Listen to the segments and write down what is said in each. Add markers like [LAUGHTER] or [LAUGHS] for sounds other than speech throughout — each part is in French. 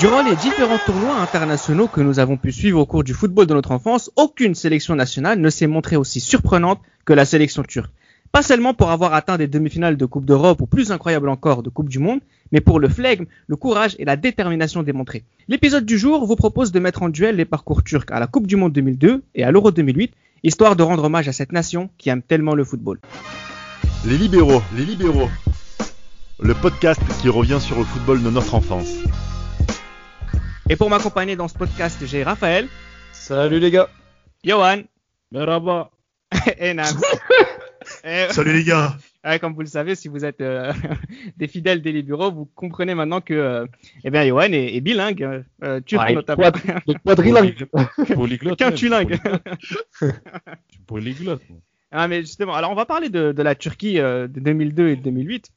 Durant les différents 1-1. tournois internationaux que nous avons pu suivre au cours du football de notre enfance, aucune sélection nationale ne s'est montrée aussi surprenante que la sélection turque. Pas seulement pour avoir atteint des demi-finales de Coupe d'Europe ou plus incroyable encore de Coupe du Monde, mais pour le flegme, le courage et la détermination démontrés. L'épisode du jour vous propose de mettre en duel les parcours turcs à la Coupe du Monde 2002 et à l'Euro 2008, histoire de rendre hommage à cette nation qui aime tellement le football. Les libéraux, les libéraux. Le podcast qui revient sur le football de notre enfance. Et pour m'accompagner dans ce podcast, j'ai Raphaël, Salut les gars. Johan Merhaba. [LAUGHS] et Nam. [LAUGHS] Et- Salut les gars Ouais, comme vous le savez, si vous êtes euh, [LAUGHS] des fidèles des libéraux, vous comprenez maintenant que euh, eh bien, Johan est, est bilingue, euh, euh, turc Ouais, notamment. quadrilingue. Polyglotte. Qu'un même, tulingue. polyglotte. Polyglotte. Ah, mais justement, alors on va parler de, de la Turquie euh, de 2002 et de 2008.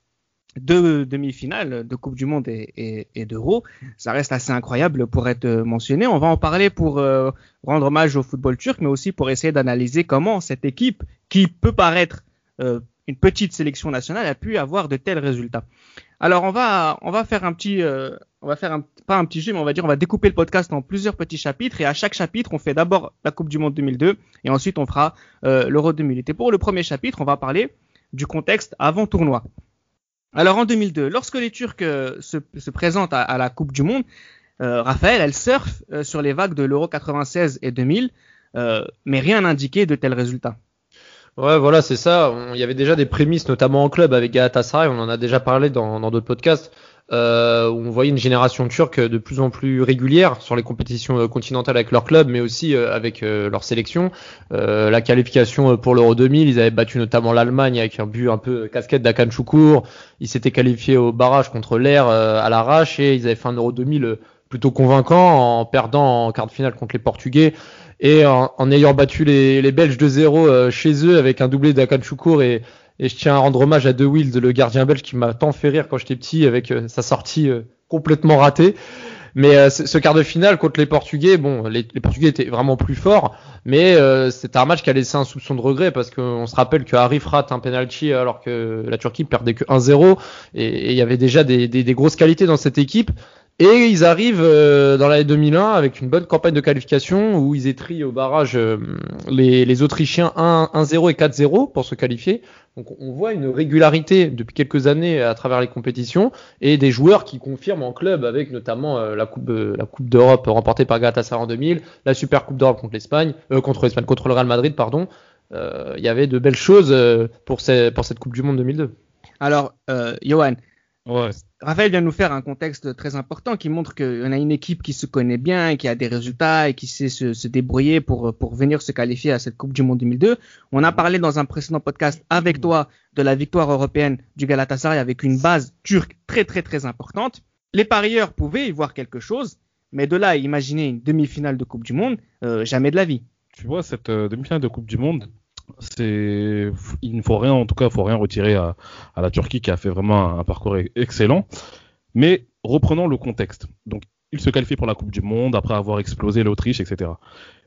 Deux demi-finales de Coupe du Monde et, d'Euro. Ça reste assez incroyable pour être euh, mentionné. On va en parler pour euh, rendre hommage au football turc, mais aussi pour essayer d'analyser comment cette équipe, qui peut paraître euh, une petite sélection nationale, a pu avoir de tels résultats. Alors on va on va faire un petit on va faire un, pas un petit jeu mais on va dire on va découper le podcast en plusieurs petits chapitres et à chaque chapitre on fait d'abord la Coupe du Monde 2002 et ensuite on fera l'Euro 2008. Et pour le premier chapitre, on va parler du contexte avant tournoi. Alors en 2002, lorsque les Turcs euh, se, se présentent à, à la Coupe du Monde, euh, Raphaël, elle surfe euh, sur les vagues de l'Euro 96 et 2000, euh, mais rien n'indiquait de tels résultats. Ouais, voilà, c'est ça. Il y avait déjà des prémices, notamment en club avec Galatasaray. On en a déjà parlé dans d'autres podcasts. Euh, on voyait une génération turque de plus en plus régulière sur les compétitions euh, continentales avec leur club, mais aussi euh, avec euh, leur sélection. Euh, la qualification pour l'Euro 2000, ils avaient battu notamment l'Allemagne avec un but un peu casquette d'Akan Choukour. Ils s'étaient qualifiés au barrage contre l'air à l'arrache et ils avaient fait un Euro 2000 euh, plutôt convaincant en perdant en quart de finale contre les Portugais et en, ayant battu les, les Belges 2-0 euh, chez eux avec un doublé d'Akan Choukour et, et je tiens à rendre hommage à De Wild, le gardien belge qui m'a tant fait rire quand j'étais petit avec euh, sa sortie euh, complètement ratée. Mais euh, ce quart de finale contre les Portugais, bon, les, Portugais étaient vraiment plus forts, mais c'était un match qui a laissé un soupçon de regret parce qu'on se rappelle que Arif rate un penalty alors que la Turquie perdait que 1-0 et il y avait déjà des, des grosses qualités dans cette équipe. Et ils arrivent euh, dans l'année 2001 avec une bonne campagne de qualification où ils étrient au barrage euh, les, Autrichiens 1 1-0 et 4-0 pour se qualifier. Donc on voit une régularité depuis quelques années à travers les compétitions et des joueurs qui confirment en club avec notamment euh, la coupe d'Europe remportée par Galatasaray en 2000, la Super Coupe d'Europe contre l'Espagne, contre l'Espagne contre le Real Madrid pardon. Il y avait de belles choses pour, cette Coupe du Monde 2002. Alors, Johan, Ouais. Raphaël vient nous faire un contexte très important qui montre qu'on a une équipe qui se connaît bien, et qui a des résultats et qui sait se, se débrouiller pour, pour venir se qualifier à cette Coupe du Monde 2002. On a parlé dans un précédent podcast avec toi de la victoire européenne du Galatasaray avec une base turque très très très importante. Les parieurs pouvaient y voir quelque chose, mais de là à imaginer une demi-finale de Coupe du Monde, euh, jamais de la vie. Tu vois, cette euh, demi-finale de Coupe du Monde, c'est, il ne faut rien, en tout cas, il faut rien retirer à, à la Turquie qui a fait vraiment un, un parcours excellent. Mais reprenons le contexte. Donc, il se qualifie pour la Coupe du Monde après avoir explosé l'Autriche, etc.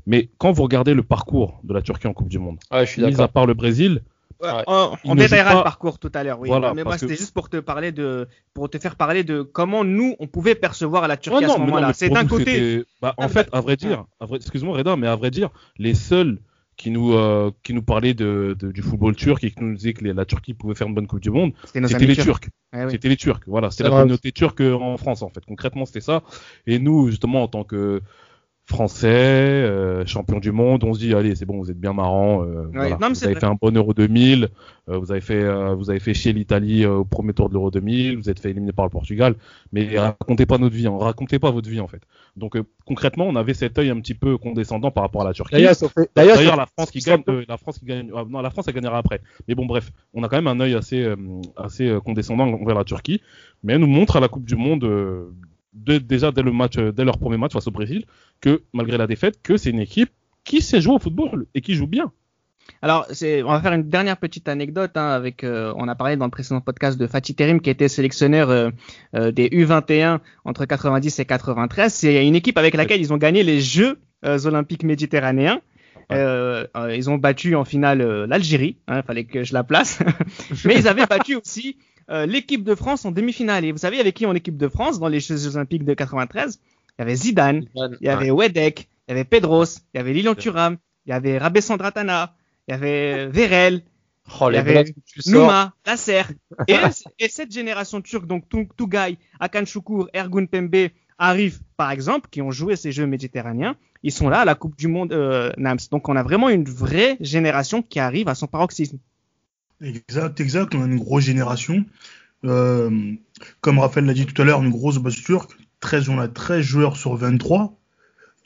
Mais quand vous regardez le parcours de la Turquie en Coupe du Monde, Ouais, je suis mis à part le Brésil, Ouais. On, on détaillera pas- le parcours tout à l'heure, oui. Voilà, mais moi que- c'était juste pour te parler de, pour te faire parler de comment nous on pouvait percevoir la Turquie Ouais, à ce non, non, moment-là. C'est d'un côté, bah, Ah, en mais fait, bah- à vrai dire, à vrai- excuse-moi Reda, mais à vrai dire, les seuls qui nous euh, qui nous parlaient de, de- du football turc et qui nous disaient que les- la Turquie pouvait faire une bonne Coupe du Monde, c'était les turcs. Turcs. Ouais, oui. C'était les Turcs, voilà, c'était la communauté turque en France en fait. Concrètement, c'était ça. Et nous, justement, en tant que français, euh, champion du monde, on se dit allez c'est bon vous êtes bien marrant, euh, voilà. non, mais vous avez vrai. fait un bon Euro 2000, euh, vous avez fait euh, vous avez fait chier l'Italie euh, au premier tour de l'Euro 2000, vous êtes fait éliminer par le Portugal, mais racontez pas notre vie, hein, racontez pas votre vie en fait. Donc euh, concrètement on avait cet œil un petit peu condescendant par rapport à la Turquie. D'ailleurs, la France qui gagne, euh, la France qui gagne, non, la France elle gagnera après. Mais bon, bref, on a quand même un œil assez, euh, assez condescendant envers la Turquie, mais elle nous montre à la Coupe du Monde, euh, de- déjà dès le match, euh, dès leur premier match face au Brésil, que malgré la défaite, que c'est une équipe qui sait jouer au football et qui joue bien. Alors, on va faire une dernière petite anecdote hein, avec. euh, on a parlé dans le précédent podcast de Fatih Terim qui était sélectionneur euh, euh, des U21 entre 90 et 93. C'est une équipe avec laquelle ils ont gagné les Jeux olympiques méditerranéens. Euh, euh, ils ont battu en finale euh, l'Algérie. Il fallait que je la place. [LAUGHS] Mais ils avaient battu aussi euh, l'équipe de France en demi-finale. Et vous savez avec qui en équipe de France dans les Jeux olympiques de 93 Il y avait Zidane, il y avait Wedek, il y avait Pedros, il y avait Lilian Thuram, il y avait Rabé Sandratana, il y avait Vérel, Oh, il y avait. Nouma, Nasser. Et, et cette génération turque, donc Tougaï, Akan Choukour, Ergun Pembe, Arif, par exemple, qui ont joué ces Jeux méditerranéens, ils sont là à la Coupe du Monde euh, NAMS. Donc on a vraiment une vraie génération qui arrive à son paroxysme. Exact, exact. On a une grosse génération. Euh, comme Raphaël l'a dit tout à l'heure, une grosse base turque. 13, on a 13 joueurs sur 23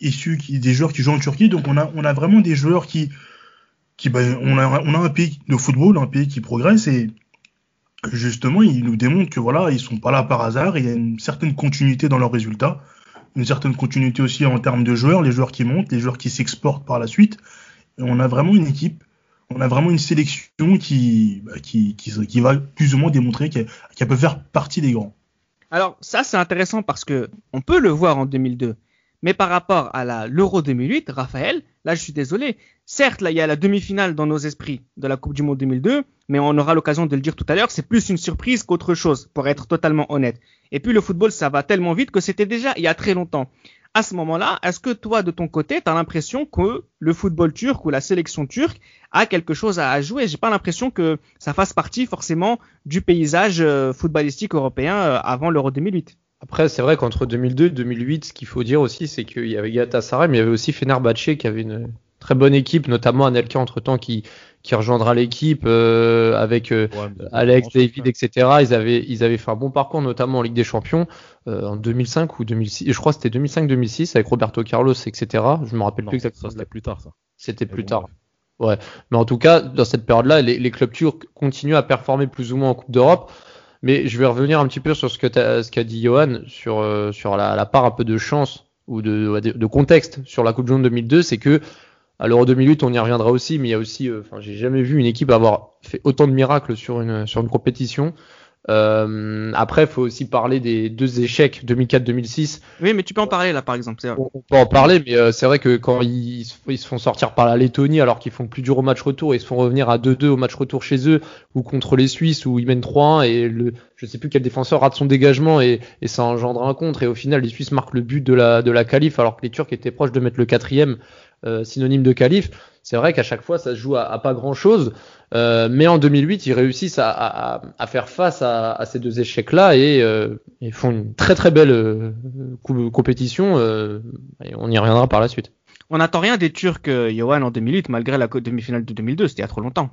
issus des joueurs qui jouent en Turquie. Donc on a, on a vraiment des joueurs qui, qui ben, on, a, on a un pays de football, un pays qui progresse et justement, ils nous démontrent que voilà, ils sont pas là par hasard. Il y a une certaine continuité dans leurs résultats, une certaine continuité aussi en termes de joueurs, les joueurs qui montent, les joueurs qui s'exportent par la suite. Et on a vraiment une équipe on a vraiment une sélection qui, bah, qui, qui, qui va plus ou moins démontrer qu'elle peut faire partie des grands. Alors ça c'est intéressant parce que on peut le voir en 2002. Mais par rapport à l'Euro 2008, Raphaël, là je suis désolé. Certes, là il y a la demi-finale dans nos esprits de la Coupe du Monde 2002, mais on aura l'occasion de le dire tout à l'heure, c'est plus une surprise qu'autre chose, pour être totalement honnête. Et puis le football, ça va tellement vite que c'était déjà il y a très longtemps. À ce moment-là, est-ce que toi, de ton côté, tu as l'impression que le football turc ou la sélection turque a quelque chose à, jouer? J'ai pas l'impression que ça fasse partie forcément du paysage euh, footballistique européen euh, avant l'Euro 2008. Après, c'est vrai qu'entre 2002 et 2008, ce qu'il faut dire aussi, c'est qu'il y avait Galatasaray, mais il y avait aussi Fenerbahçe qui avait une très bonne équipe, notamment Anelka entre-temps qui, qui rejoindra l'équipe euh, avec euh, Ouais, Alex, David, etc. Ils avaient, ils avaient fait un bon parcours, notamment en Ligue des Champions euh, en 2005 ou 2006. Je crois que c'était 2005-2006 avec Roberto Carlos, etc. Je me rappelle non, plus exactement. c'était plus tard ça. C'était plus bon, tard. bref. Mais en tout cas, dans cette période-là, les, les clubs turcs continuent à performer plus ou moins en Coupe d'Europe. Mais je vais revenir un petit peu sur ce qu'a dit Johan sur euh, sur la, la part un peu de chance ou de, de, de contexte sur la Coupe du Monde 2002, c'est que à l'Euro 2008, on y reviendra aussi, mais il y a aussi, euh, enfin, j'ai jamais vu une équipe avoir fait autant de miracles sur une sur une compétition. Euh, après, il faut aussi parler des deux échecs 2004-2006 Oui, mais tu peux en parler là, par exemple. c'est vrai. on, peut en parler, mais euh, c'est vrai que quand ils, se- ils se font sortir par la Lettonie alors qu'ils font plus dur au match retour et ils se font revenir à 2-2 au match retour chez eux ou contre les Suisses où ils mènent 3-1 et le, je sais plus quel défenseur rate son dégagement et, et ça engendre un contre et au final les Suisses marquent le but de la, de la qualif alors que les Turcs étaient proches de mettre le quatrième synonyme de qualif. C'est vrai qu'à chaque fois ça se joue à, à pas grand chose, euh, mais en 2008 ils réussissent à, à, à faire face à, à ces deux échecs-là et euh, ils font une très très belle euh, compétition. euh, et on y reviendra par la suite. On n'attend rien des Turcs, euh, Johan, en 2008, malgré la demi-finale de 2002. C'était il y a trop longtemps.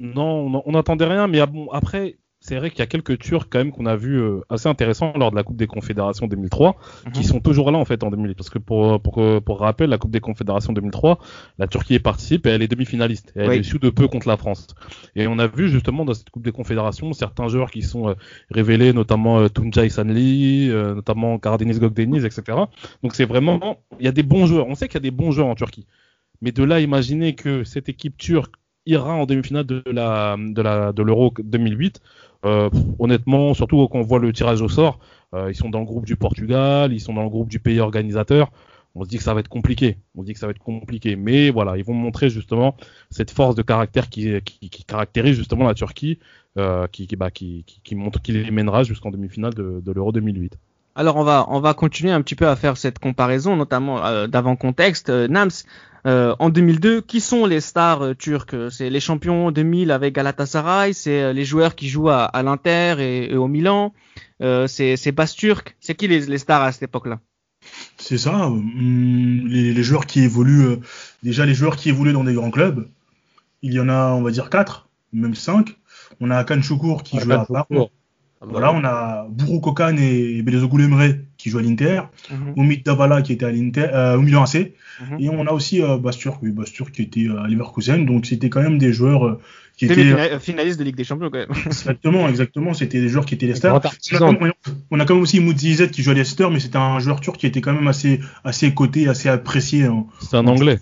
Non, on- on n'attendait rien, mais ah bon, après, c'est vrai qu'il y a quelques Turcs quand même qu'on a vu euh, assez intéressants lors de la Coupe des Confédérations 2003, qui Mhm. sont toujours là en fait en 2008. Parce que pour, pour, pour rappel, la Coupe des Confédérations 2003, la Turquie y participe et elle est demi-finaliste. Elle Oui. est issue de peu contre la France. Et on a vu justement dans cette Coupe des Confédérations certains joueurs qui sont euh, révélés, notamment euh, Tuncay Sanli, euh, notamment Karadeniz Gökdeniz, etc. Donc c'est vraiment, il y a des bons joueurs. On sait qu'il y a des bons joueurs en Turquie. Mais de là, imaginer que cette équipe turque ira en demi-finale de la de la de l'Euro 2008. Euh, honnêtement, surtout quand on voit le tirage au sort, euh, ils sont dans le groupe du Portugal, ils sont dans le groupe du pays organisateur. On se dit que ça va être compliqué. On se dit que ça va être compliqué. Mais voilà, ils vont montrer justement cette force de caractère qui, qui, caractérise justement la Turquie, euh, bah, qui, qui, qui montre qu'il les mènera jusqu'en demi-finale de, l'Euro 2008. Alors on va on va continuer un petit peu à faire cette comparaison, notamment d'avant contexte. Nams, en 2002, qui sont les stars euh, turcs? C'est les champions 2000 avec Galatasaray, c'est euh, les joueurs qui jouent à, à l'Inter et, et au Milan, euh, c'est c'est Bas turc. C'est qui les, les stars à cette époque-là? C'est ça. hum, les, les joueurs qui évoluent, euh, déjà les joueurs qui évoluent dans des grands clubs, il y en a, on va dire quatre, même cinq. On a Akan Choukour qui joue à Parme. Ah, Voilà, on a Bourou Kokan et Belezoglou Emre qui jouent à l'Inter. Mhm, Oumid Davala qui était à l'Inter, euh, au Milan AC. mhm. Et on a aussi euh, Basturk, oui, Basturk qui était euh, à Leverkusen. Donc c'était quand même des joueurs euh, qui étaient Demi-fina- finaliste de Ligue des Champions quand même. exactement, exactement, c'était des joueurs qui étaient les stars. On a, quand même, on a quand même aussi Moudzizet qui joue à Leicester, mais c'était un joueur turc qui était quand même assez assez coté, assez apprécié. hein. C'est un anglais.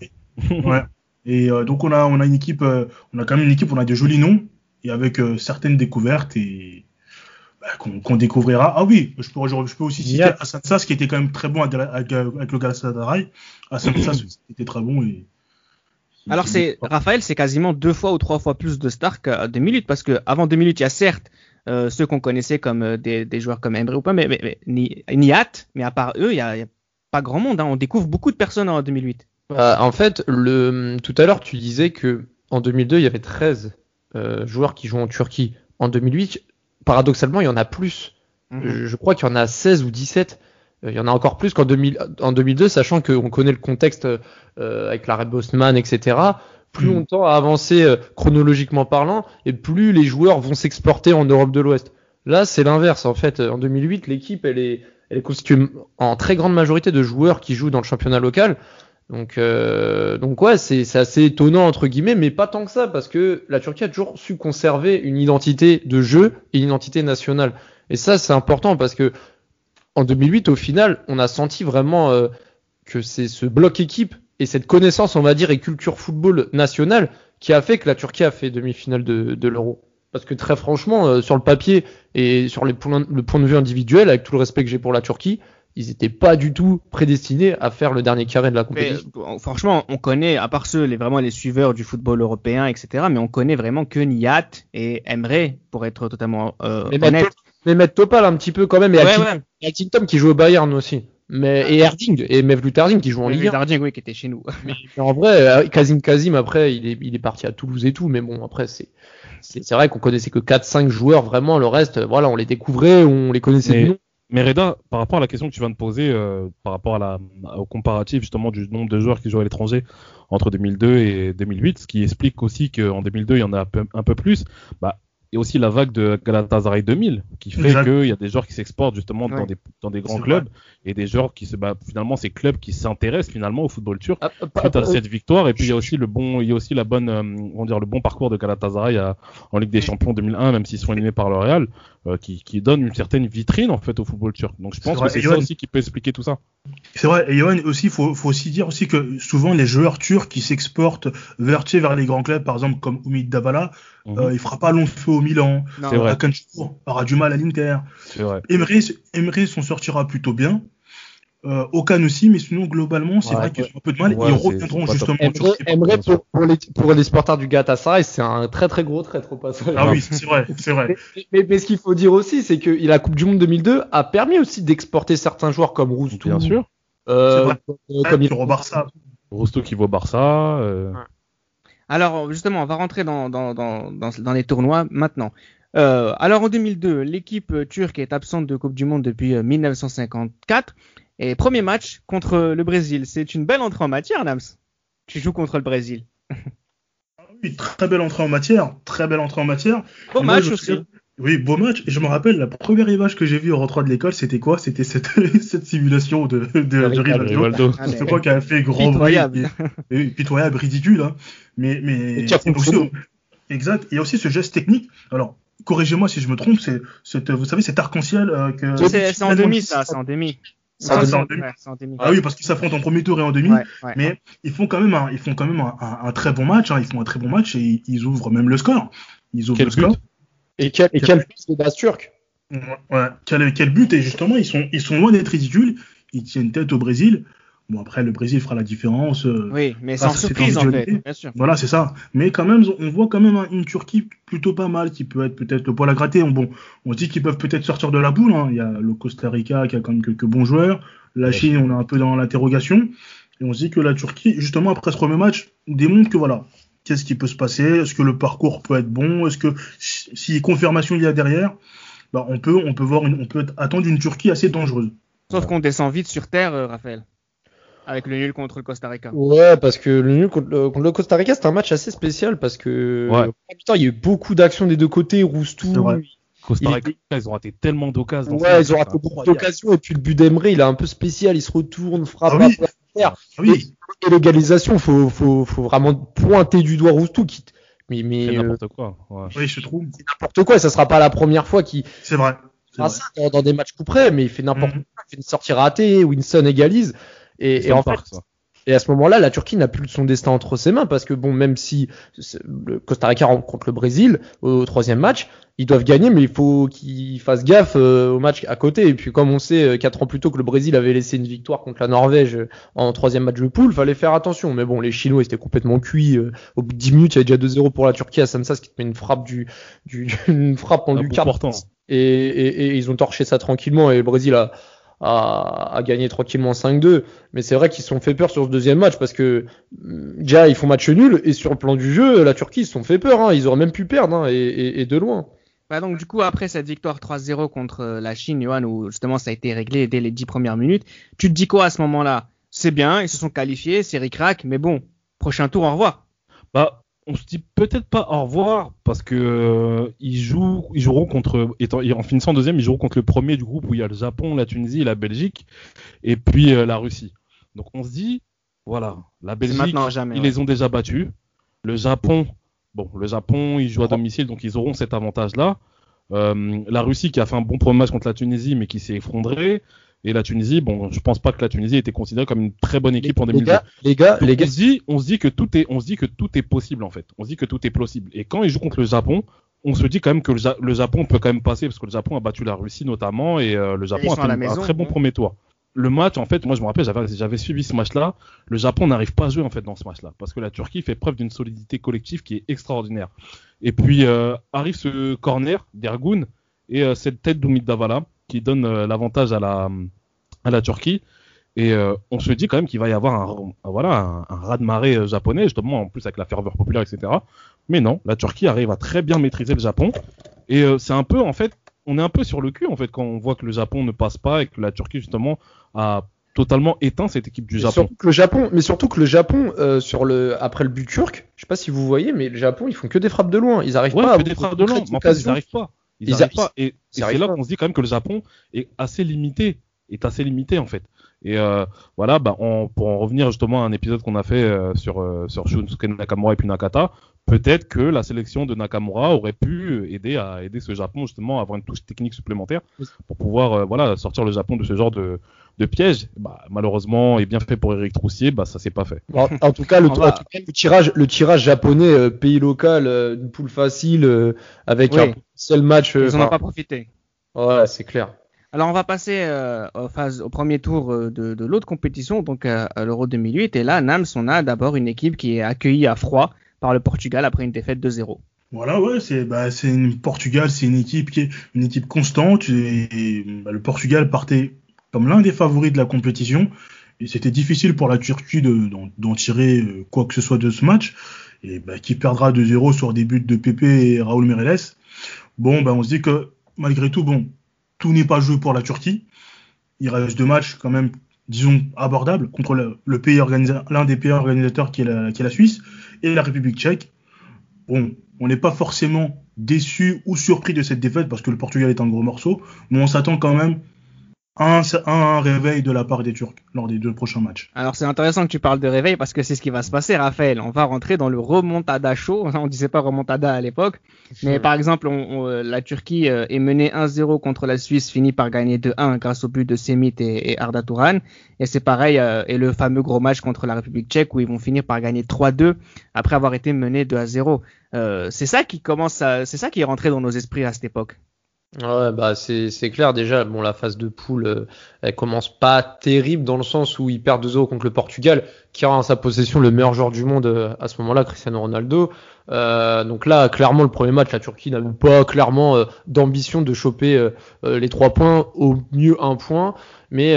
Ouais. [LAUGHS] Et euh, donc on a on a une équipe, euh, on a quand même une équipe, on a des jolis noms et avec euh, certaines découvertes et qu'on qu'on découvrira. Ah oui, je peux je peux aussi citer Niat. Hassan Sass qui était quand même très bon avec, avec, avec le Galatasaray. Hassan Sass [CLEARS THROAT] était très bon et Alors c'est Raphaël, c'est quasiment deux fois ou trois fois plus de stars qu'à 2008 parce que avant 2008, il y a certes euh, ceux qu'on connaissait comme euh, des, des joueurs comme Emre ou pas, mais, mais, mais Ni- Nihat, mais à part eux, il y a, pas grand monde. hein. On découvre beaucoup de personnes en 2008. Bah, en fait, le, tout à l'heure, tu disais que en 2002, il y avait 13 euh, joueurs qui jouent en Turquie. En 2008, paradoxalement, il y en a plus. Mhm. Je, je crois qu'il y en a 16 ou 17. Euh, Il y en a encore plus qu'en 2000 en 2002, sachant qu'on connaît le contexte euh, avec la Red Bosman, etc. Plus Mm. longtemps a avancé euh, chronologiquement parlant, et plus les joueurs vont s'exporter en Europe de l'Ouest. Là, c'est l'inverse. En fait, en 2008, l'équipe, elle est, elle est constituée en très grande majorité de joueurs qui jouent dans le championnat local. Donc, euh, donc ouais, c'est assez étonnant entre guillemets, mais pas tant que ça, parce que la Turquie a toujours su conserver une identité de jeu et une identité nationale. Et ça, c'est important parce que en 2008, au final, on a senti vraiment euh, que c'est ce bloc équipe et cette connaissance, on va dire, et culture football nationale qui a fait que la Turquie a fait demi-finale de, de l'Euro. Parce que très franchement, euh, sur le papier et sur les le point de vue individuel, avec tout le respect que j'ai pour la Turquie, ils n'étaient pas du tout prédestinés à faire le dernier carré de la compétition. euh, franchement, on connaît, à part ceux, les, vraiment les suiveurs du football européen, etc., mais on connaît vraiment que Nihat et Emre, pour être totalement euh, Mais honnête. mettre, mais mettre Topal un petit peu quand même, et Ouais, Akin- ouais. et Akintom qui joue au Bayern aussi. Mais, et Erding, et Mevlut Erding qui joue en Ligue 1. Dardien, oui, qui était chez nous. [LAUGHS] Mais en vrai, euh, Kazim Kazim, après, il est, il est parti à Toulouse et tout, mais bon, après, c'est, c'est, vrai qu'on connaissait que 4-5 joueurs, vraiment, le reste, voilà, on les découvrait, on les connaissait Mais- de nom. Mais Reda, par rapport à la question que tu viens de poser, euh, par rapport à la, au comparatif justement du nombre de joueurs qui jouent à l'étranger entre 2002 et 2008, ce qui explique aussi qu'en 2002 il y en a un peu, un peu plus, bah, et aussi la vague de Galatasaray 2000 qui fait qu'il y a des joueurs qui s'exportent justement Ouais. dans, des, dans des grands clubs et des joueurs qui se, bah, finalement ces clubs qui s'intéressent finalement au football turc Ah, ah, suite à ah, cette victoire et puis il y a aussi le bon il y a aussi la bonne euh, on va dire le bon parcours de Galatasaray à- en Ligue des Champions 2001 même s'ils sont éliminés par le Real euh, qui, qui donne une certaine vitrine en fait au football turc donc je pense vrai. que c'est ça Johan- aussi qui peut expliquer tout ça C'est vrai, et Johan, aussi, faut, faut aussi dire aussi que souvent les joueurs turcs qui s'exportent vers, tu sais, vers les grands clubs, par exemple comme Umid Davala, Mhm. euh, il fera pas long feu au Milan. Hakan Şükür aura du mal à l'Inter. c'est vrai Emre, Emre s'en sortira plutôt bien. Euh, Okan aussi, mais sinon globalement, c'est Ouais, vrai qu'ils ont un peu de mal. Ouais, et ils reviendront justement Emre. Emre, pour, pour les, pour les supporters du Galatasaray, c'est un très très gros traître au passage. Ah oui, c'est vrai, c'est vrai. Mais, mais- mais ce qu'il faut dire aussi, c'est que la Coupe du Monde 2002 a permis aussi d'exporter certains joueurs comme Roustou, bien sûr euh, vrai. euh, comme il- au Barça. Rosto qui au Barça euh, Alors justement, on va rentrer dans, dans, dans, dans, dans les tournois maintenant. Euh, alors en 2002, l'équipe turque est absente de Coupe du Monde depuis euh, 1954. Et premier match contre le Brésil. C'est une belle entrée en matière, Nams. Tu joues contre le Brésil. Oui, très belle entrée en matière, très belle entrée en matière. Beau moi, match aussi. Oui, beau match. Et je me rappelle, la première image que j'ai vue en rentrant de l'école, c'était quoi? C'était cette, [LAUGHS] cette simulation de, de, de Rivaldo. Ah, Je crois qu'elle a fait grand Pitoyable. bruit. et- et pitoyable, ridicule. Hein. Mais, qui aussi- exact. Il y a aussi ce geste technique. Alors, corrigez-moi si je me trompe. C'est, vous savez, cet arc-en-ciel euh, que. C'est c'est en demi, ça. C'est en demi. Ah, c'est en demi. Ouais, c'est en demi. Ah oui, parce qu'ils s'affrontent en premier tour et en demi. Ouais, ouais. Mais ils font quand même un, ils font quand même un, un- un très bon match. Hein. Ils font un très bon match et ils, ouvrent même le score. Ils ouvrent Quel le score. but Et quel, et quel fils de base turc? Ouais, ouais. Quel, quel but et justement ils sont ils sont loin d'être ridicules. Ils tiennent tête au Brésil. Bon après le Brésil fera la différence. euh, Oui, mais sans c'est surprise en fait, bien sûr. Voilà c'est ça. Mais quand même on voit quand même une Turquie plutôt pas mal qui peut être peut-être le poil à gratter. Bon on dit qu'ils peuvent peut-être sortir de la boule. hein. Il y a le Costa Rica qui a quand même quelques bons joueurs. La Chine on est un peu dans l'interrogation. Et on se dit que la Turquie justement après ce premier match démontre que voilà qu'est-ce qui peut se passer? Est-ce que le parcours peut être bon? Est-ce que si si confirmation il y a derrière bah, on peut on peut voir une, on peut attendre une Turquie assez dangereuse. Sauf qu'on descend vite sur terre, euh, Raphaël. Avec le nul contre le Costa Rica. Ouais, parce que le nul contre le, contre le Costa Rica, c'était un match assez spécial parce que Ouais. putain, il y a eu beaucoup d'actions des deux côtés, Roustou. Costa Il Rica, ils ont raté tellement d'occasions. Ouais, match, ils ont raté beaucoup d'occasions et puis le but d'Emery, il est un peu spécial, il se retourne, frappe Ah oui. Ah oui, Et l'égalisation, faut, faut, faut vraiment pointer du doigt Roustou qui, mais, mais C'est euh, n'importe quoi. ouais. oui, je trouve. c'est n'importe quoi, et ça sera pas la première fois qu'il C'est vrai. Vrai. ça dans, dans des matchs coup près, mais il fait n'importe Mhm. quoi, il fait une sortie ratée, Winson égalise. Et, et en fait, ça. Et à ce moment-là, la Turquie n'a plus son destin entre ses mains parce que bon, même si le Costa Rica rencontre le Brésil au troisième match, ils doivent gagner, mais il faut qu'ils fassent gaffe euh, au match à côté. Et puis comme on sait, euh, quatre ans plus tôt que le Brésil avait laissé une victoire contre la Norvège euh, en troisième match de poule, fallait faire attention. Mais bon, les Chinois étaient complètement cuits. au bout de 10 minutes, il y avait déjà 2-0 pour la Turquie à Samsas qui te met une frappe du, du [LAUGHS] une frappe en Un lucarne. Et, et, et ils ont torché ça tranquillement et le Brésil a, a, a gagné tranquillement 5-2. Mais c'est vrai qu'ils se sont fait peur sur ce deuxième match parce que hum, déjà ils font match nul et sur le plan du jeu, la Turquie ils se sont fait peur. Hein. Ils auraient même pu perdre hein, et, et, et de loin. Bah donc du coup après cette victoire 3-0 contre euh, la Chine, Johan, où justement ça a été réglé dès les 10 premières minutes, tu te dis quoi à ce moment-là? C'est bien, ils se sont qualifiés, c'est ric-rac, mais bon, prochain tour, au revoir. Bah, on se dit peut-être pas au revoir parce que euh, ils jouent, ils joueront contre, étant, en finissant deuxième, ils joueront contre le premier du groupe où il y a le Japon, la Tunisie, la Belgique et puis euh, la Russie. Donc on se dit, voilà, la Belgique, jamais. ils ouais. les ont déjà battus. Le Japon, bon, le Japon, ils jouent à domicile, donc ils auront cet avantage-là. Euh, la Russie qui a fait un bon premier match contre la Tunisie, mais qui s'est effondrée. Et la Tunisie, bon, je pense pas que la Tunisie était considérée comme une très bonne équipe en les 2002. gars, les gars, Donc, les gars, on se dit, on se dit que tout est, on se dit que tout est possible en fait. On se dit que tout est possible. Et quand ils jouent contre le Japon, on se dit quand même que le, Ja- le Japon peut quand même passer parce que le Japon a battu la Russie notamment et euh, le Japon a fait un très bon ouais. premier tour. Le match, en fait, moi je me rappelle, j'avais, j'avais suivi ce match-là. Le Japon n'arrive pas à jouer en fait dans ce match-là parce que la Turquie fait preuve d'une solidité collective qui est extraordinaire. Et puis euh, arrive ce corner d'Ergun et euh, cette tête d'Oumid Davala qui donne euh, l'avantage à la, à la Turquie. Et euh, on se dit quand même qu'il va y avoir un, un- voilà, un, un raz-de-marée euh, japonais, justement, en plus avec la ferveur populaire, etc. Mais non, la Turquie arrive à très bien maîtriser le Japon. Et euh, c'est un peu, en fait, on est un peu sur le cul, en fait, quand on voit que le Japon ne passe pas et que la Turquie, justement, a totalement éteint cette équipe du Japon. surtout que le Japon, mais surtout que le Japon, euh, sur le, après le but turc, je sais pas si vous voyez, mais le Japon, ils font que des frappes de loin. Ils arrivent Ouais, pas à que des frappes de mais en fait, ils n'arrivent pas. Ils Ils n'arrivent arri- pas. Et, et c'est là qu'on se dit quand même que le Japon est assez limité, est assez limité en fait. Et euh, voilà, bah, on- pour en revenir justement à un épisode qu'on a fait euh, sur euh, sur Shunsuke Nakamura et puis Nakata, peut-être que la sélection de Nakamura aurait pu aider à aider ce Japon justement à avoir une touche technique supplémentaire pour pouvoir euh, voilà sortir le Japon de ce genre de de piège. Bah, malheureusement, et bien fait pour Eric Troussier, bah ça s'est pas fait. En, en tout cas, le, On va- en tout cas, le tirage, le tirage japonais, euh, pays local, euh, une poule facile, euh, avec Oui. un seul match. euh, Ils en ont pas profité. ouais, c'est clair. Alors on va passer euh, au premier tour euh, de, de l'autre compétition, donc euh, à l'Euro 2008. Et là, Nams, on a d'abord une équipe qui est accueillie à froid par le Portugal après une défaite de 0 Voilà, ouais, c'est bah, une Portugal, c'est une équipe qui est une équipe constante. Et, bah, le Portugal partait comme l'un des favoris de la compétition. Et c'était difficile pour la Turquie de d'en tirer quoi que ce soit de ce match. Et bah, qui perdra 2-0 sur des buts de Pepe et Raúl Meireles. Bon, bah, on se dit que malgré tout, bon, tout n'est pas joué pour la Turquie. Il reste deux matchs quand même, disons, abordables contre l'un des pays organisateurs qui est, la, qui est la Suisse et la République tchèque. Bon, on n'est pas forcément déçu ou surpris de cette défaite parce que le Portugal est un gros morceau, mais on s'attend quand même un, un réveil de la part des Turcs lors des deux prochains matchs. Alors c'est intéressant que tu parles de réveil parce que c'est ce qui va se passer, Raphaël. On va rentrer dans le remontada chaud. [LAUGHS] On disait pas remontada à l'époque, mais par exemple, on- on- la Turquie euh, est menée 1-0 contre la Suisse, finit par gagner 2-1 grâce au but de Semit et, et Arda Turan. Et c'est pareil, euh, et le fameux gros match contre la République tchèque où ils vont finir par gagner 3-2 après avoir été menés 2-0. Euh, c'est ça qui commence à, c'est ça qui est rentré dans nos esprits à cette époque. Ouais, bah c'est clair déjà. Bon, la phase de poule, euh, elle commence pas terrible dans le sens où ils perdent 2-0 contre le Portugal, qui aura en sa possession le meilleur joueur du monde euh, à ce moment-là, Cristiano Ronaldo. Euh, donc là, clairement, le premier match, la Turquie n'avait pas clairement euh, d'ambition de choper les trois points, au mieux un point. Mais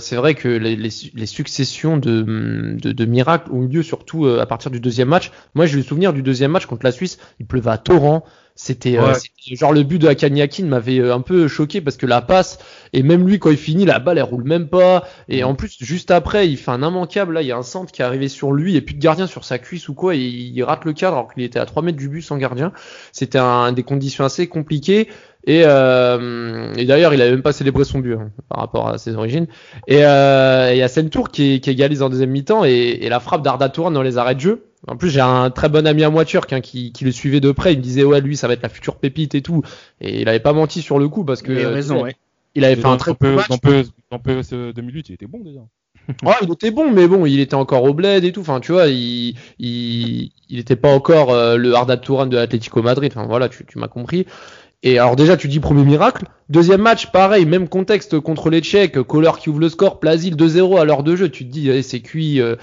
c'est vrai que les, les, les successions de, de, de miracles ont eu lieu surtout à partir du deuxième match. Moi, j'ai le souvenir du deuxième match contre la Suisse. Il pleuvait à torrent. C'était Ouais. euh, c'était- genre le but de Hakan Yakin m'avait euh, un peu choqué parce que la passe et même lui quand il finit la balle elle roule même pas. Et en plus juste après il fait un immanquable. Là il y a un centre qui est arrivé sur lui et puis de gardien sur sa cuisse ou quoi. Et il rate le cadre alors qu'il était à 3 mètres du but sans gardien. C'était un, des conditions assez compliquées. Et, euh, et d'ailleurs il avait même pas célébré son but hein, par rapport à ses origines. Et euh, il y a Sentour qui, qui égalise en deuxième mi-temps et, et la frappe d'Arda Touran dans les arrêts de jeu en plus, j'ai un très bon ami à moi turc hein, qui, qui le suivait de près. Il me disait ouais, lui, ça va être la future pépite et tout. Et il avait pas menti sur le coup parce que Il a euh, raison, ouais. il avait fait un très bon PE match. dans, PE dans PES 2008, il était bon déjà. [LAUGHS] Ouais, il était bon, mais bon, il était encore au bled et tout. Enfin, tu vois, il, il, il était pas encore euh, le Arda Touran de l'Atlético Madrid. Enfin, voilà, tu, tu m'as compris. Et alors déjà, tu dis premier miracle. Deuxième match, pareil, même contexte contre les Tchèques. Kohler qui ouvre le score, Plasil 2-0 à l'heure de jeu. Tu te dis, eh, c'est cuit. euh,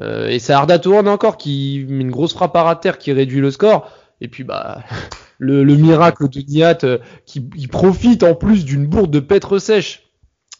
euh, et c'est Arda encore qui met une grosse frappe à terre qui réduit le score. Et puis bah [LAUGHS] le, le miracle de Niat euh, qui profite en plus d'une bourde de Petre sèche.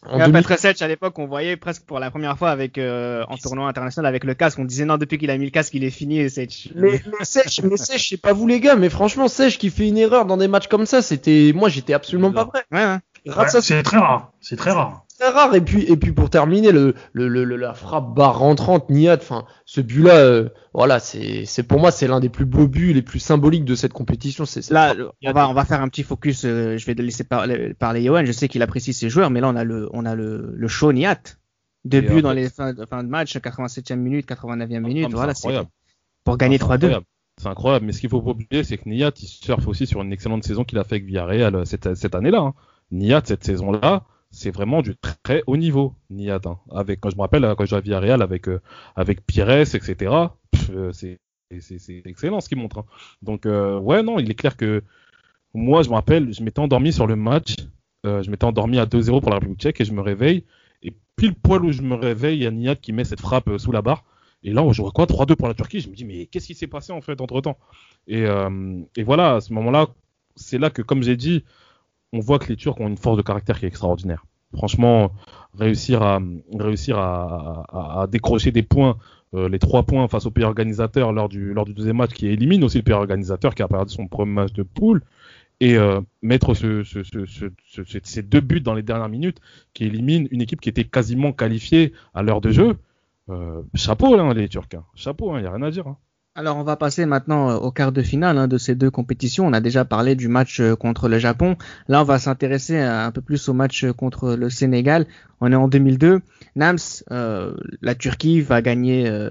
En à 2000 Petrosech, à l'époque, on voyait presque pour la première fois avec euh, en tournoi international avec le casque. On disait non, depuis qu'il a mis le casque, il est fini. et c'est- Mais, mais Sèche, mais Sèche, c'est pas vous les gars, mais franchement Sèche qui fait une erreur dans des matchs comme ça, c'était, moi j'étais absolument pas prêt. Ouais, ouais. Ouais, c'est très rare. C'est très rare. C'est très rare. Et puis, et puis pour terminer, le, le, le- la frappe barre rentrante, Niad, enfin, ce but-là, euh, voilà, c'est, c'est pour moi c'est l'un des plus beaux buts, les plus symboliques de cette compétition. C'est Là, frappe. on va, on va faire un petit focus. euh, je vais laisser parler, parler Johan. Je sais qu'il apprécie ses joueurs, mais là, on a le, on a le, le show Niat. Deux buts dans les fins, fins de match, 87e minute, 89e minute. Ah, voilà, c'est pour gagner Ah, c'est 3-2. incroyable. C'est incroyable, mais ce qu'il faut pas oublier, c'est que Niat, il surfe aussi sur une excellente saison qu'il a fait avec Villarreal euh, cette, cette année-là. Hein. Niat, cette saison-là, c'est vraiment du très haut niveau, Niat. Hein. Avec, quand je me rappelle, quand je jouais à Villarreal avec, euh, avec Pires, etc., euh, c'est excellent ce qu'il montre. hein. Donc, euh, ouais, non, il est clair que moi, je me rappelle, je m'étais endormi sur le match. je m'étais endormi à 2-0 pour la République tchèque et je me réveille. Et pile poil où je me réveille, il y a Niat qui met cette frappe sous la barre. Et là, je vois quoi 3-2 pour la Turquie. Je me dis, mais qu'est-ce qui s'est passé en fait entre temps et, et voilà, à ce moment-là, c'est là que, comme j'ai dit, on voit que les Turcs ont une force de caractère qui est extraordinaire. Franchement, réussir à réussir à, décrocher des points, euh, les trois points face au pays organisateur lors du lors du deuxième match, qui élimine aussi le pays organisateur qui a perdu son premier match de poule, et euh, mettre ce, ce, ce, ce- ce- ce- ces deux buts dans les dernières minutes, qui élimine une équipe qui était quasiment qualifiée à l'heure de jeu. Euh, chapeau, là, les Turcs. hein. Chapeau, il n'y a rien à dire. hein. Alors on va passer maintenant euh, au quart de finale hein, de ces deux compétitions. On a déjà parlé du match euh, contre le Japon. Là on va s'intéresser un peu plus au match euh, contre le Sénégal. On est en 2002. Nams, euh, la Turquie va gagner euh,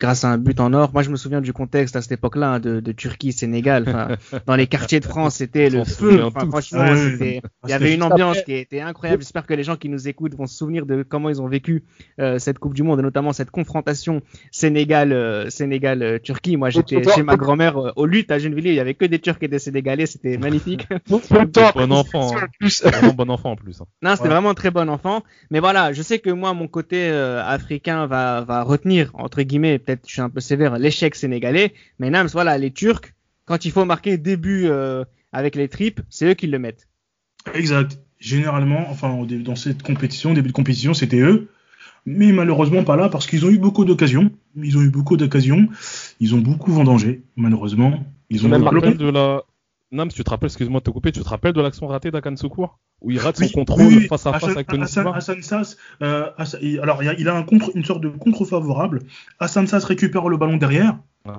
grâce à un but en or. Moi je me souviens du contexte à cette époque-là hein, de, de Turquie-Sénégal. Enfin, [LAUGHS] dans les quartiers de France c'était le feu. Enfin, franchement Il y avait une ambiance après. qui était incroyable. J'espère que les gens qui nous écoutent vont se souvenir de comment ils ont vécu euh, cette Coupe du Monde et notamment cette confrontation Sénégal euh, Sénégal euh, Turquie. Moi j'étais chez ma grand-mère euh, au lutte à Gennevilliers, il y avait que des Turcs et des Sénégalais, c'était [LAUGHS] magnifique. Bon enfant, hein. Vraiment bon enfant en plus. hein. non, c'était Ouais. vraiment un très bon enfant. Mais voilà, je sais que moi mon côté euh, africain va va retenir entre guillemets, peut-être je suis un peu sévère, l'échec sénégalais. Mais Nams, voilà, les Turcs, quand il faut marquer début euh, avec les tripes, c'est eux qui le mettent. Exact. Généralement, enfin, dans cette compétition, début de compétition, c'était eux. Mais malheureusement pas là parce qu'ils ont eu beaucoup d'occasions. Ils ont eu beaucoup d'occasions. Ils ont beaucoup vendangé, malheureusement. Ils ont même de la. Nams, tu te rappelles, excuse-moi de te couper, tu te rappelles de l'action ratée d'Akan Secours Où il rate son contrôle oui, oui. face à face avec Tony Hassan- Sass, euh, Hassan- il- alors il a, un contre, une sorte de contre favorable. Hassan Sass récupère le ballon derrière. Ouais.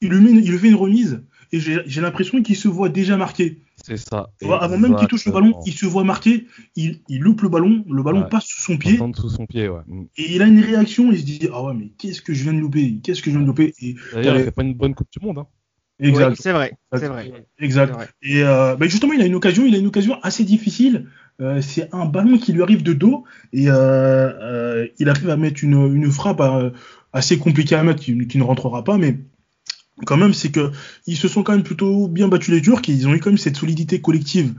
Il lui, met il lui fait une remise et j'ai l'impression qu'il se voit déjà marqué. C'est ça. Vois, avant même qu'il touche le ballon, il se voit marqué. Il, il loupe le ballon, le ballon Ouais. passe sous son pied de son pied, ouais. Mm. et il a une réaction. Il se dit ah ouais mais qu'est-ce que je viens de louper? Qu'est-ce que je viens de louper? D'ailleurs, il fait pas une bonne Coupe du Monde. Hein. Exact. Oui, c'est vrai, c'est vrai. Exact. Vrai. Et euh, bah, justement, il a une occasion, il a une occasion assez difficile. Euh, c'est un ballon qui lui arrive de dos et euh, il arrive à mettre une, une frappe assez compliquée à mettre, qui, qui ne rentrera pas, mais quand même, c'est que ils se sont quand même plutôt bien battus les Turcs et ils ont eu quand même cette solidité collective.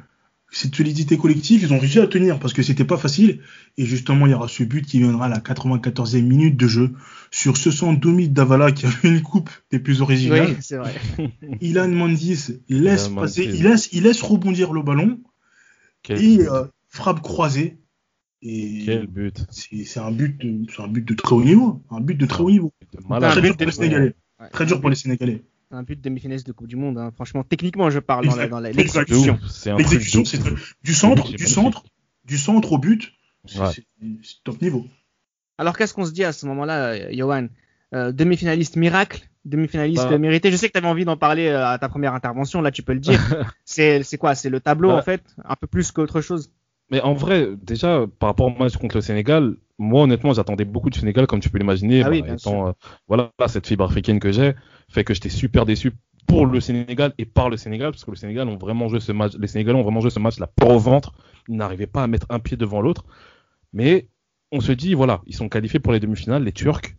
Cette solidité collective, ils ont réussi à tenir parce que c'était pas facile. Et justement, il y aura ce but qui viendra à la 94e minute de jeu sur ce son Domi Davala qui a eu une coupe des plus originales. Oui, c'est vrai. [LAUGHS] Ilan Mandis laisse Ilan passer, Mandis. il laisse, il laisse rebondir le ballon Quel, et euh, frappe croisée. Et Quel but. c'est un but, de- c'est un but de très haut niveau, un but de très haut niveau. Un malade. Très dur pour les Sénégalais. Ouais. Très dur pour les Sénégalais. Un but de demi-finaliste de Coupe du Monde. hein. Franchement, techniquement, je parle dans la- dans la- Exact. C'est l'exécution. L'exécution, c'est du centre, du centre, du centre au but. C'est Ouais. top niveau. Alors qu'est-ce qu'on se dit à ce moment-là, Johan? Euh, Demi-finaliste miracle, demi-finaliste Bah. mérité. Je sais que tu avais envie d'en parler euh, à ta première intervention, là tu peux le dire. [LAUGHS] c'est quoi? C'est le tableau Bah. en fait, un peu plus qu'autre chose. Mais en vrai, déjà, par rapport au match contre le Sénégal, moi, honnêtement, j'attendais beaucoup du Sénégal, comme tu peux l'imaginer. Ah oui, bah, étant, euh, voilà, cette fibre africaine que j'ai, fait que j'étais super déçu pour le Sénégal et par le Sénégal, parce que le Sénégal ont vraiment joué ce match, les Sénégalais ont vraiment joué ce match la peur au ventre. Ils n'arrivaient pas à mettre un pied devant l'autre. Mais on se dit, voilà, ils sont qualifiés pour les demi-finales, les Turcs.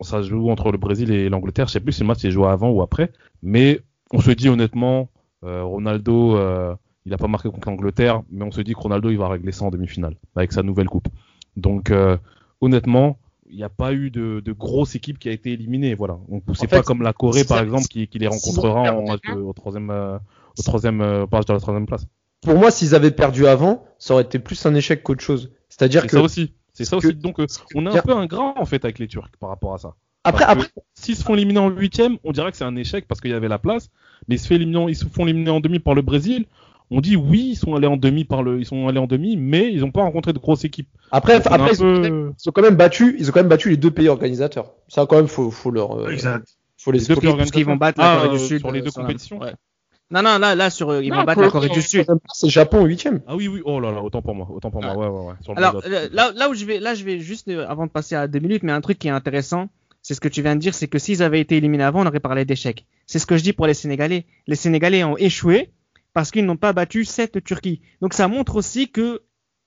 Ça se joue entre le Brésil et l'Angleterre. Je sais plus si le match est joué avant ou après. Mais on se dit honnêtement, euh, Ronaldo, euh, il a pas marqué contre l'Angleterre, mais on se dit que Ronaldo, il va régler ça en demi-finale avec sa nouvelle coupe. Donc, euh, honnêtement, il n'y a pas eu de, de grosse équipe qui a été éliminée. Voilà. Donc, c'est fait, pas comme la Corée, par exemple, qui, qui les s'ils rencontrera ont en au troisième, euh, au troisième euh, page de la troisième place. Pour moi, s'ils avaient perdu avant, ça aurait été plus un échec qu'autre chose. C'est-à-dire C'est que ça aussi. C'est ça que- aussi. Donc, euh, on est un Bien- peu ingrat en fait avec les Turcs par rapport à ça. après, après, S'ils se font éliminer en huitième, on dirait que c'est un échec parce qu'il y avait la place. Mais ils se, fait éliminer, ils se font éliminer en demi par le Brésil. On dit oui, ils sont allés en demi par le, ils sont allés en demi, mais ils n'ont pas rencontré de grosses équipes. après, Donc, ils, ont, peu- ils ont quand même battu, ils ont quand même battu les deux pays organisateurs. Ça, quand même, faut, faut leur, euh, Exact. faut les Les deux pays Parce qu'ils vont battre la Ah, Corée euh, du Sud sur les euh, deux la- compétitions ouais. Non, non, là, là sur, ils vont battre la Corée du Sud. C'est Japon huitième. Ah oui, oui, oh là là, autant pour moi, autant pour moi, ouais, ouais, ouais. Sur le Alors là, là où je vais, là je vais juste avant de passer à deux minutes, mais un truc qui est intéressant, c'est ce que tu viens de dire, c'est que s'ils avaient été éliminés avant, on aurait parlé d'échec. C'est ce que je dis pour les Sénégalais. Les Sénégalais ont échoué parce qu'ils n'ont pas battu cette Turquie. Donc ça montre aussi que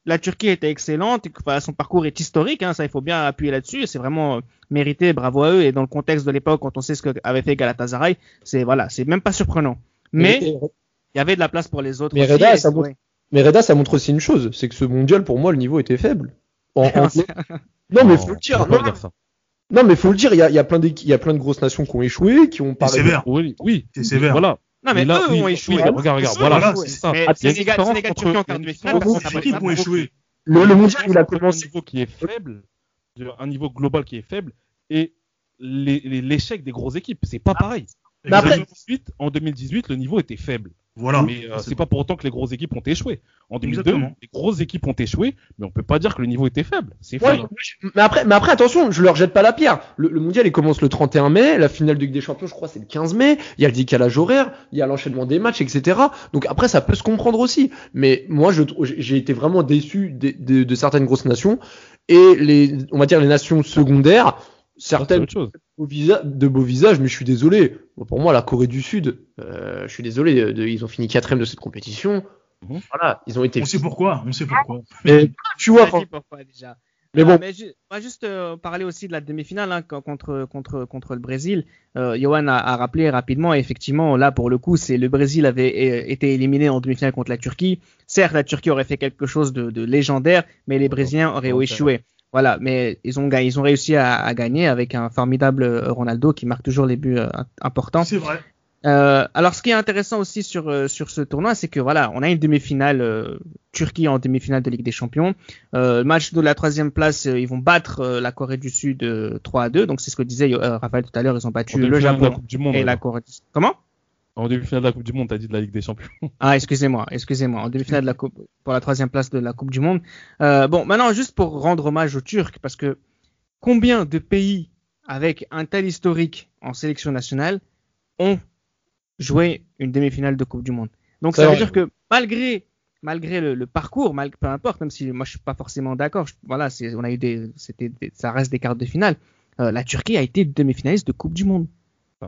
la Turquie était excellente, et que enfin, son parcours est historique, hein, ça il faut bien appuyer là-dessus. C'est vraiment euh, mérité, bravo à eux. Et dans le contexte de l'époque, quand on sait ce qu'avait fait Galatasaray, c'est voilà, c'est même pas surprenant. Mais il y avait de la place pour les autres. Mais aussi, Reda, ça montre- ouais. Mais Reda, ça montre aussi une chose, c'est que ce mondial, pour moi, le niveau était faible. En- en- [LAUGHS] Non, mais faut le dire. Non, dire ça. non, mais faut le dire. Il y a, il y a plein d'équipes, il y a plein de grosses nations qui ont échoué, qui ont C'est parlé. sévère. Oui, oui. C'est sévère. Voilà. Non, mais, là, eux oui, ont oui, échoué. regarde, regarde, voilà, voilà, c'est ça. Mais Sénégal, Sénégal, Turquie en quart de finale, pas ont échoué. Le, le mondial, il a commencé. un niveau qui est faible, un niveau global qui est faible, et l'échec des grosses équipes, c'est pas pareil. Mais après- en, 2018, en 2018, le niveau était faible. Voilà. Mais euh, c'est pas pour autant que les grosses équipes ont échoué. En 2002, Exactement. les grosses équipes ont échoué, mais on peut pas dire que le niveau était faible. C'est Ouais, faible. mais après, mais après, attention, je leur jette pas la pierre. Le, le mondial, il commence le 31 mai. La finale de Ligue des Champions, je crois, c'est le 15 mai. Il y a le décalage horaire, il y a l'enchaînement des matchs, etc. Donc après, ça peut se comprendre aussi. Mais moi, j'ai été vraiment déçu de, de- de certaines grosses nations et les, on va dire les nations secondaires. Certaines autre chose. beaux visa- de beaux visages, mais je suis désolé. Bon, Pour moi, la Corée du Sud, euh, je suis désolé, euh, de- ils ont fini quatrième de cette compétition. Mhm. Voilà, ils ont été. On sait pourquoi. On sait pourquoi. Mais tu vois, On pourquoi déjà. Mais Euh, bon. mais ju- on va juste euh, parler aussi de la demi-finale hein, co- contre contre contre le Brésil. Euh, Johan a, a rappelé rapidement, et effectivement, là pour le coup, c'est le Brésil avait été éliminé en demi-finale contre la Turquie. Certes, la Turquie aurait fait quelque chose de, de légendaire, mais les Brésiliens auraient échoué. Voilà, mais ils ont ils ont réussi à, à gagner avec un formidable euh, Ronaldo qui marque toujours les buts euh, importants. C'est vrai. Euh, alors, ce qui est intéressant aussi sur euh, sur ce tournoi, c'est que voilà, on a une demi-finale euh, Turquie en demi-finale de Ligue des Champions. Euh, le match de la troisième place, euh, ils vont battre euh, la Corée du Sud euh, 3 à 2. Donc c'est ce que disait euh, Raphaël tout à l'heure. Ils ont battu le la Japon Coupe du Monde. et la. Corée du Sud. Comment? En demi-finale de la Coupe du Monde, t'as dit de la Ligue des Champions. [LAUGHS] Ah, excusez-moi, excusez-moi. En demi-finale de la coupe pour la troisième place de la Coupe du Monde. Euh, bon, maintenant juste pour rendre hommage aux Turcs, parce que combien de pays avec un tel historique en sélection nationale ont joué une demi-finale de Coupe du Monde? Donc ça veut vrai. dire que malgré malgré le, le parcours, mal, peu importe, même si moi je suis pas forcément d'accord, voilà, on a eu des, c'était, ça reste des quarts de finale. Euh, la Turquie a été demi-finaliste de Coupe du Monde.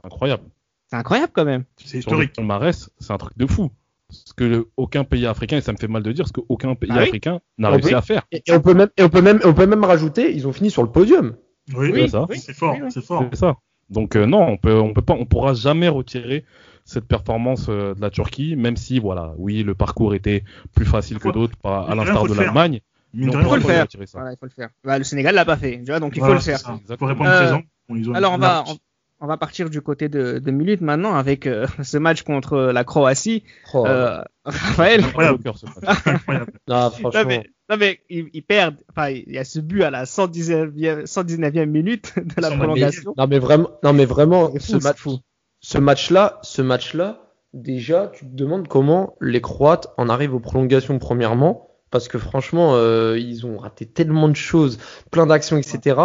Incroyable. C'est incroyable quand même. C'est historique. palmarès, c'est un truc de fou. Ce que le- aucun pays africain, et ça me fait mal de dire, ce qu'aucun pays Ah oui africain n'a Ah réussi à faire. Et, et on peut même, et on peut même, on peut même rajouter, ils ont fini sur le podium. Oui, Oui, ça. c'est fort. oui, oui. C'est fort. Ça. Donc euh, non, on peut, on peut pas, on pourra jamais retirer cette performance euh, de la Turquie, même si voilà, oui, le parcours était plus facile que d'autres, à l'instar de l'Allemagne. Rien, faut le faire. Voilà, il faut le faire. Bah, le Sénégal l'a pas fait, tu vois, donc il faut le faire. ça. Faut Exactement. répondre Euh, présent. Ils ont- Alors on va, on, on va partir du côté de, de Mulut maintenant avec euh, [LAUGHS] ce match contre la Croatie. Oh, Euh, Raphaël, Incroyable. Au cœur, ce match. [LAUGHS] Incroyable. non, non franchement. mais, non, mais ils, ils perdent. Enfin, il y a ce but à la 119e, 119e minute de la prolongation. Non mais vraiment, non mais vraiment, ce match, fou. ce match-là, ce match-là, déjà, tu te demandes comment les Croates en arrivent aux prolongations premièrement, parce que franchement, euh, ils ont raté tellement de choses, plein d'actions, etc.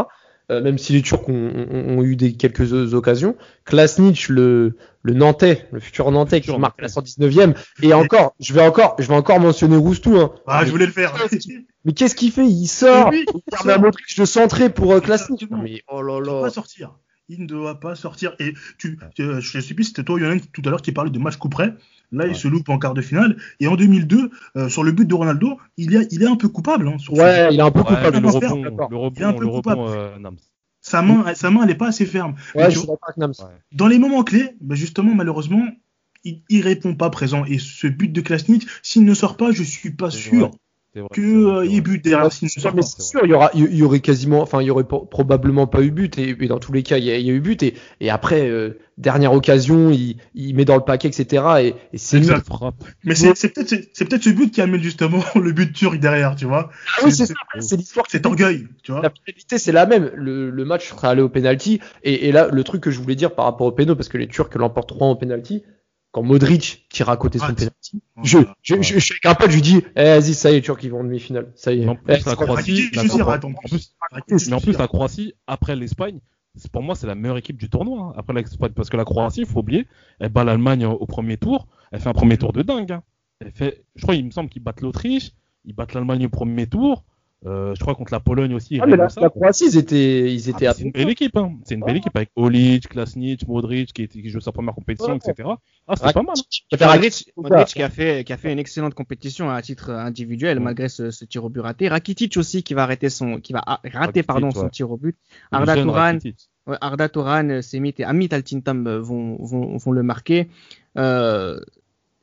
même si les Turcs ont, ont- ont eu des quelques occasions. Klasnic, le, le Nantais, le futur Nantais qui futur marque la 119e. Et encore, je vais encore, je vais encore mentionner Roustou. Hein. Ah, je voulais le faire. Mais qu'est-ce qu'il fait? Il sort, Oui, il permet à Modric de centrer pour euh. Mais oh là Il ne pas sortir. Il ne doit pas sortir. Et tu, tu- je sais plus, c'était toi, Yonan, tout à l'heure, qui parlait de match coup près. Là, il se loupe en quart de finale. Et en 2002, euh, sur le but de Ronaldo, il est, il est un peu coupable. hein, sur ce- Ouais, il est un peu coupable. le rebond, le Il est un peu le coupable. rebond, euh. Sa main, sa main, elle est pas assez ferme. Ouais, je vois, dans les moments clés, ben justement, malheureusement, il, il répond pas présent. Et ce but de Klasnic, s'il ne sort pas, je suis pas sûr vrai, C'est vrai, que c'est vrai, euh, c'est il y ait but derrière c'est mais c'est sûr, il y aura, il y aurait quasiment, enfin, il y aurait pro- probablement pas eu but, et, et dans tous les cas, il y a, il y a eu but, et, et après, euh, dernière occasion, il, il met dans le paquet, etc., et, et c'est. Mais c'est c'est peut-être c'est- c'est peut-être ce but qui amène justement [LAUGHS] le but turc derrière, tu vois. Ah oui, c'est ça, c'est l'histoire. Cet orgueil, tu vois. La finalité, c'est la même. Le, le match sera allé au penalty. Et, et là, le truc que je voulais dire par rapport au péno, parce que les Turcs l'emportent 3 au penalty, quand Modric tire à côté son Rate. penalty, je, je, je, je suis avec un pote, je lui dis, eh, vas-y, ça y est, les Turcs, ils vont en demi-finale. Ça y est. Mais en plus, Eh, la c'est Croatie, la mais en plus, la. Croatie, après l'Espagne, pour moi, c'est la meilleure équipe du tournoi, hein, après l'Espagne. Parce que la Croatie, il faut oublier, elle bat l'Allemagne au au premier tour. Elle fait un premier tour de dingue. hein. Elle fait, je crois, il me semble qu'ils battent l'Autriche, ils battent l'Allemagne au premier tour. Euh, je crois contre la Pologne aussi. Ah, mais la, la Croatie, ils étaient, ils Ah, étaient à c'est une belle équipe, hein. C'est une belle Ouais. équipe avec Olic, Klasnic, Modric qui, qui joue sa première compétition, Ouais. etc. Ah, c'est pas mal. hein. Modric, Rakitic, Modric qui a fait qui a fait une excellente compétition à titre individuel Ouais. malgré ce, ce tir au but raté. Rakitic aussi qui va arrêter son qui va a- rater Rakitic, pardon son ouais. tir au but. Le Arda ouais, Arda Touran, euh, Semit et Amit Altintam euh, vont, vont vont le marquer. Euh,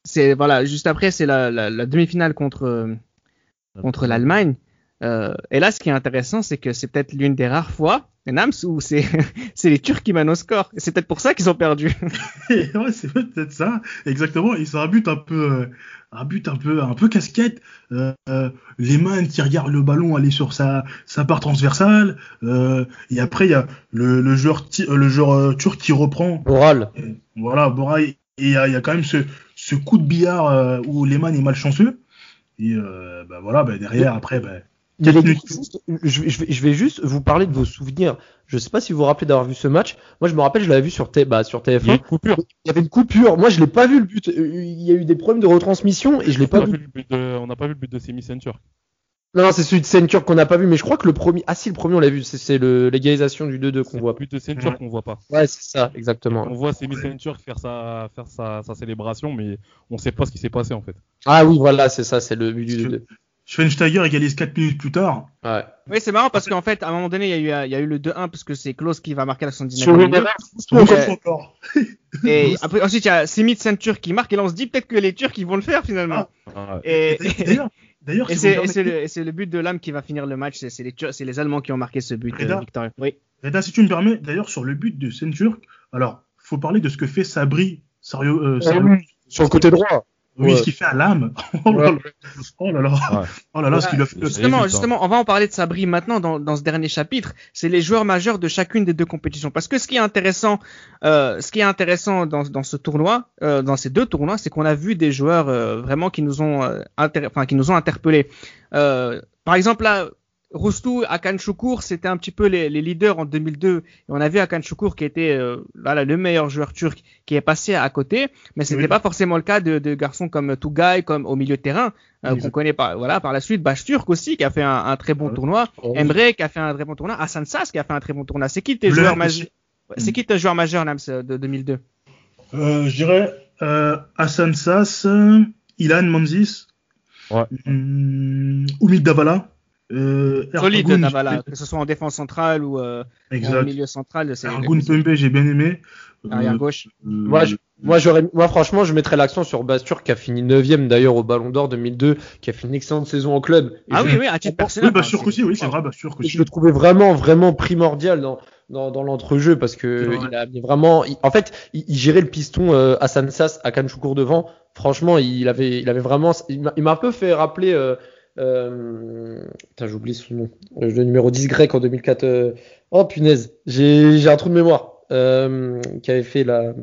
c'est voilà juste après c'est la, la, la demi-finale contre euh, contre l'Allemagne. Euh, et là, ce qui est intéressant, c'est que c'est peut-être l'une des rares fois, Nams, où [LAUGHS] c'est les Turcs qui mènent au score. Et c'est peut-être pour ça qu'ils ont perdu. [LAUGHS] [LAUGHS] ouais, c'est peut-être ça, exactement. Et c'est un but un peu, euh, un but un peu, un peu casquette. Euh, euh, Lehmann qui regarde le ballon aller sur sa, sa part transversale. Euh, et après, il y a le, le joueur, le joueur euh, turc qui reprend. Moral. Et voilà, Bora. Et il y a, il y a quand même ce, ce coup de billard euh, où Lehmann est malchanceux. Et euh, bah voilà, bah derrière, après, bah, Juste, je, vais- je juste vous parler de vos souvenirs. Je sais pas si vous vous rappelez d'avoir vu ce match. Moi, je me rappelle, je l'avais vu sur, T, bah, sur Il y a TF1. une coupure. Il y avait une coupure. Moi, je l'ai pas vu le but. Il y a eu des problèmes de retransmission et je l'ai On pas vu. de- on n'a pas vu le but de Semi Centure. Non, c'est celui de Sentur qu'on n'a pas vu, mais je crois que le premier. Ah si, le premier on l'a vu. C'est- l'égalisation du 2-2 qu'on C'est le voit. but de Centure Ouais. qu'on voit pas. Ouais, c'est ça, exactement. On voit Semi Centure faire sa, faire sa, sa célébration, mais on sait pas ce qui s'est passé en fait. Ah oui, voilà, c'est ça, c'est le but du 2-2. Schweinsteiger égalise 4 minutes plus tard. Ouais. Oui, c'est marrant parce qu'en fait, à un moment donné, il y a eu, il y a eu le 2-1 parce que c'est Klaus qui va marquer la 79 Sur une minute. erreur. Son Ouais. encore. Et après, ensuite, il y a Semit Centur qui marque et là, on se dit peut-être que les Turcs, ils vont le faire finalement. Ah, Et, D'ailleurs, d'ailleurs, et si c'est le, but de l'âme qui va finir le match. C'est les, Turcs- c'est les Allemands qui ont marqué ce but, Reda euh, victorieux. Oui. Reda, si tu me permets, d'ailleurs, sur le but de Senturk, alors, faut parler de ce que fait Sabri, Sario, euh, Sario- Sur le côté droit. Oui, ouais. ce qu'il fait à l'âme. [LAUGHS] Oh là là, oh là là, Ouais. oh là là, ce qu'il a fait. Justement, justement, on va en parler de Sabri maintenant dans, dans ce dernier chapitre. C'est les joueurs majeurs de chacune des deux compétitions. Parce que ce qui est intéressant, euh, ce qui est intéressant dans, dans ce tournoi, euh, dans ces deux tournois, c'est qu'on a vu des joueurs euh, vraiment qui nous ont, euh, inter- enfin, qui nous ont interpellés. Euh, par exemple là. Roustou, Akan Choukour, c'était un petit peu les, les leaders en 2002. Et on a vu Akan Choukour qui était euh, voilà, le meilleur joueur turc qui est passé à côté. Mais c'était Oui. pas forcément le cas de, de garçons comme Tugay, comme au milieu de terrain, euh, qu'on connaît pas. Voilà, par la suite, Bash Turk aussi qui a fait un, un très bon Ouais. tournoi. Oh, Emre qui a fait un très bon tournoi. Hassan Sass qui a fait un très bon tournoi. C'est qui tes Blur joueurs majeurs? C'est qui tes joueurs majeurs, Nams, de 2002 Euh, je dirais, euh, Hassan Sass, euh, Ilan Manzis, Ouais. hum, Oumid Davala, euh, Solide, Ergun, Davala, que ce soit en défense centrale ou euh, en milieu central. C'est Ergun Pembe, j'ai bien aimé. Euh, arrière gauche. euh, Moi, je- Moi, j'aurais, moi, franchement, je mettrais l'accent sur Bastur qui a fini 9ème d'ailleurs au Ballon d'Or 2002, qui a fait une excellente saison en club. Et Ah je- oui, oui, à titre personnel. Oui, sûr c'est- qu'aussi, oui, c'est vrai, sûr Et qu'aussi. je le trouvais vraiment, vraiment primordial dans, dans, dans l'entrejeu parce que il a vraiment, il- en fait, il, il gérait le piston euh, Hassan Sass à Kanchoukour devant. Franchement, il avait, il avait vraiment, il m'a il m'a un peu fait rappeler, euh, euh, putain, j'oublie son nom, Euh, le numéro 10 grec en 2004. euh, oh punaise, j'ai, un trou de mémoire, euh, qui avait fait la,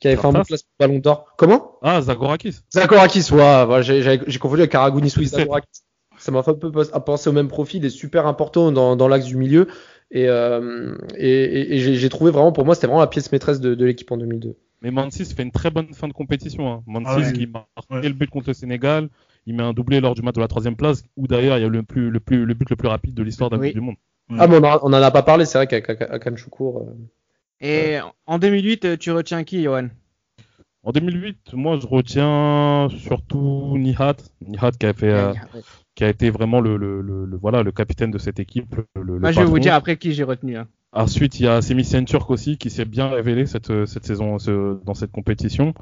qui avait fait un bon classement Ballon d'Or. Comment? Ah, Zagorakis. Zagorakis, ouais, voilà, j'ai confondu avec Karagounis oui, Zagorakis. Ça m'a fait un peu penser au même profil, il est super important dans, dans l'axe du milieu. Et, euh, et, et- et j'ai j'ai trouvé vraiment, pour moi, c'était vraiment la pièce maîtresse de, de l'équipe en 2002. Mais Mansis fait une très bonne fin de compétition. Hein. Mansis Ah ouais. qui marque Ouais. le but contre le Sénégal, il met un doublé lors du match de la troisième place, où d'ailleurs il y a le, plus, le, plus, le but le plus rapide de l'histoire d'un Oui. Coupe du Monde. Ah, mais on, a- on en a pas parlé, c'est vrai qu'à qu'à- qu'à Choukour, euh, Et en 2008, euh, tu retiens qui, Johan? En 2008, moi je retiens surtout Nihat, Nihat qui a fait, euh, qui a été vraiment le, le, le, le- voilà le capitaine de cette équipe. Le, le Moi, je vais vous dire après qui j'ai retenu. hein. Ensuite, il y a Semih Turk aussi qui s'est bien révélé cette, cette saison ce- dans cette compétition.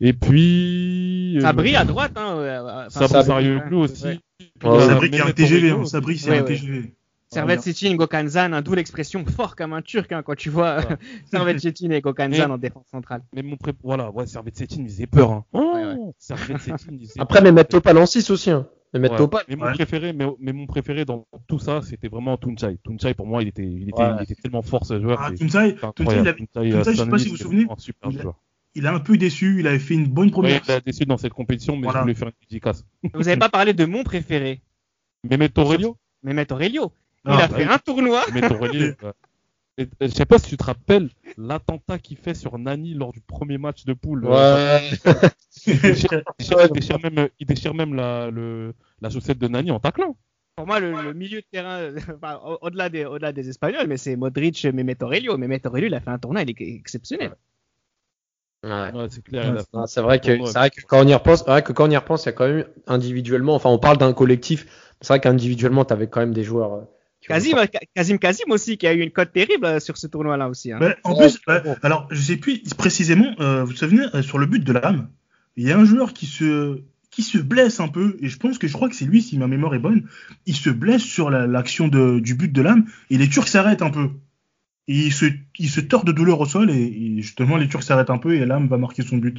Et puis. Ça euh, brille à droite. Hein, euh, enfin, Sabri Sabri, Sarioglu aussi. ouais. Sabri qui a un TGV, hein. Sabri c'est Ouais, un. TGV. Servet Cetin, Gokanzan, hein, d'où l'expression [LAUGHS] fort comme un turc hein, quand tu vois Ouais. Servet Cetin et Gokanzan Mais- en défense centrale. Mais mon pré... voilà, ouais, Servet Cetin, il faisait peur. Hein. Ouais, Servet Cetin, il faisait Après, peur. Mehmet Topal en 6 aussi. Hein. Ouais. Topal. Mais mon préféré, mais, mais mon préféré dans tout ça, c'était vraiment Tunchai. Tunchai, pour moi, il était, il était, Ouais. il était tellement fort ce joueur. Ah, c'est Tunçai, il, avait- je sais pas si vous vous souvenez, un super il joueur. Il a un peu déçu, il avait fait une bonne Ouais, première. il a déçu dans cette compétition, mais Voilà. je voulais faire une dédicace. Vous n'avez pas parlé de mon préféré, Mehmet Aurelio Mehmet Aurelio. Il Ah, a bah fait oui. un tournoi. Mehmet [LAUGHS] Aurelio. Et, euh, je sais pas si tu te rappelles l'attentat qu'il fait sur Nani lors du premier match de poule. Euh, Ouais. Il déchire, [LAUGHS] il déchire- il déchire même, il déchire même la, le, la chaussette de Nani en taclant. Pour moi, le, le milieu de terrain, [LAUGHS] enfin, au- au-delà des, au-delà des Espagnols, mais c'est Modric, Mehmet Aurelio. Mehmet Aurelio, il a fait un tournoi, il est exceptionnel. Ouais. Ouais, c'est clair. Ouais, vrai que tournoi. c'est vrai que quand on y repense, c'est vrai que quand on y repense, il y a quand même individuellement. Enfin, on parle d'un collectif. C'est vrai qu'individuellement, t'avais quand même des joueurs. euh, Kazim, Kazim Kazim aussi, qui a eu une cote terrible euh, sur ce tournoi-là aussi. hein. Ouais, en plus, bon. alors je sais plus précisément, euh, vous vous souvenez, euh, sur le but de l'âme, il y a un joueur qui se, qui se blesse un peu, et je pense que je crois que c'est lui, si ma mémoire est bonne, il se blesse sur la- l'action de- du but de l'âme, et les Turcs s'arrêtent un peu. Et il se, il se tord de douleur au sol, et, et justement les Turcs s'arrêtent un peu, et l'âme va marquer son but.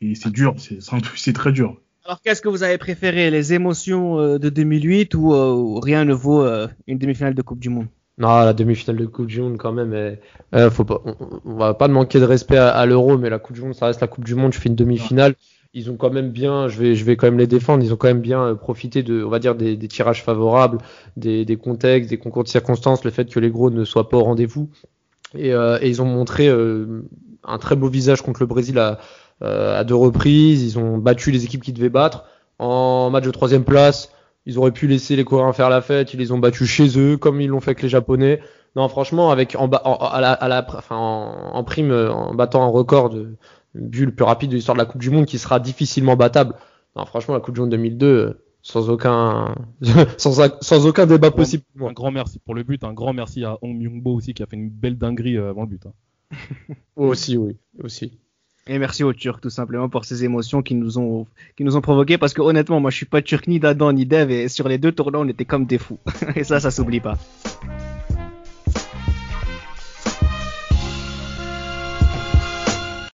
Et c'est dur, c'est très dur. Alors, qu'est-ce que vous avez préféré, les émotions euh, de 2008 ou euh, ou rien ne vaut euh, une demi-finale de Coupe du Monde? Non, la demi-finale de Coupe du Monde quand même. euh, faut pas, on, on va pas manquer de respect à, à l'Euro, mais la Coupe du Monde, ça reste la Coupe du Monde. Je fais une demi-finale. Ils ont quand même bien, je vais, je vais quand même les défendre. Ils ont quand même bien euh, profité de, on va dire, des, tirages favorables, des, contextes, des concours de circonstances, le fait que les gros ne soient pas au rendez-vous. Et, euh, ils ont montré euh, un très beau visage contre le Brésil à, deux reprises. Ils ont battu les équipes qui devaient battre. En match de troisième place, ils auraient pu laisser les Coréens faire la fête. Ils les ont battus chez eux, comme ils l'ont fait avec les Japonais. Non, franchement, avec en, ba- à la, en, prime, en battant un record de but le plus rapide de l'histoire de la Coupe du Monde, qui sera difficilement battable. Non, franchement, la Coupe du Monde 2002, euh, sans aucun, [LAUGHS] sans, sans aucun débat possible. Un grand merci pour le but, un grand merci à Hong Myung-bo aussi qui a fait une belle dinguerie euh, avant le but. hein. [LAUGHS] Aussi, oui, aussi. Et merci aux Turcs tout simplement pour ces émotions qui nous ont qui nous ont provoqué parce que honnêtement moi je suis pas turc ni d'Adam ni d'Ève et sur les deux tournois on était comme des fous [LAUGHS] et ça ça s'oublie pas.